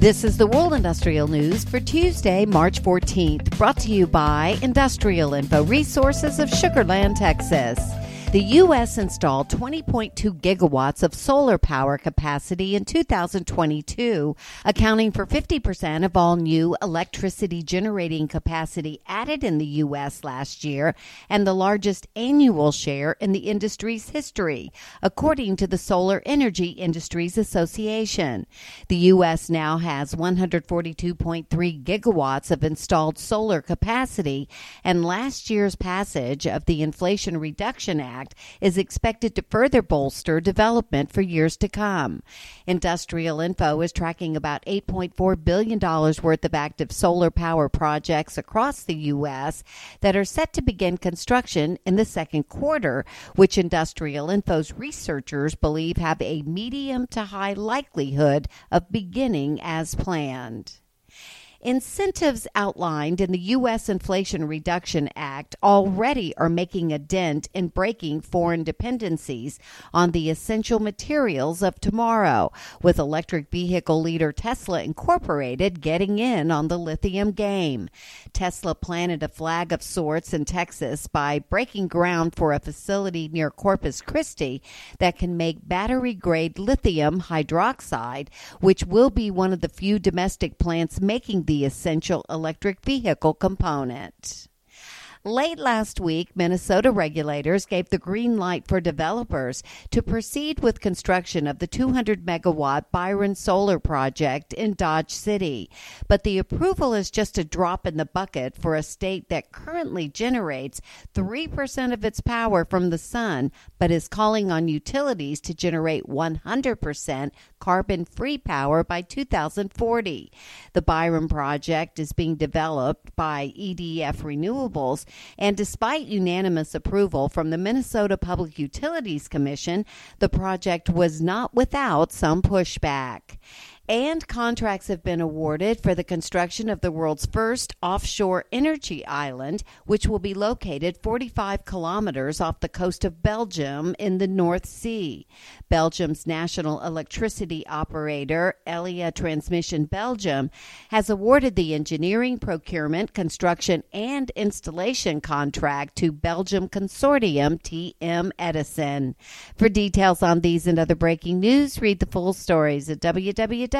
This is the World Industrial News for Tuesday, March 14th, brought to you by Industrial Info Resources of Sugar Land, Texas. The U.S. installed 20.2 gigawatts of solar power capacity in 2022, accounting for 50% of all new electricity generating capacity added in the U.S. last year and the largest annual share in the industry's history, according to the Solar Energy Industries Association. The U.S. now has 142.3 gigawatts of installed solar capacity, and last year's passage of the Inflation Reduction Act Act is expected to further bolster development for years to come. Industrial Info is tracking about $8.4 billion worth of active solar power projects across the U.S. that are set to begin construction in the second quarter, which Industrial Info's researchers believe have a medium to high likelihood of beginning as planned. Incentives outlined in the U.S. Inflation Reduction Act already are making a dent in breaking foreign dependencies on the essential materials of tomorrow, with electric vehicle leader Tesla Incorporated getting in on the lithium game. Tesla planted a flag of sorts in Texas by breaking ground for a facility near Corpus Christi that can make battery grade lithium hydroxide, which will be one of the few domestic plants making the essential electric vehicle component. Late last week, Minnesota regulators gave the green light for developers to proceed with construction of the 200 megawatt Byron Solar Project in Dodge City. But the approval is just a drop in the bucket for a state that currently generates 3% of its power from the sun, but is calling on utilities to generate 100% carbon free power by 2040. The Byron project is being developed by EDF Renewables and despite unanimous approval from the Minnesota Public Utilities Commission, the project was not without some pushback and contracts have been awarded for the construction of the world's first offshore energy island, which will be located 45 kilometers off the coast of Belgium in the North Sea. Belgium's national electricity operator, Elia Transmission Belgium, has awarded the engineering, procurement, construction, and installation contract to Belgium Consortium TM Edison. For details on these and other breaking news, read the full stories at www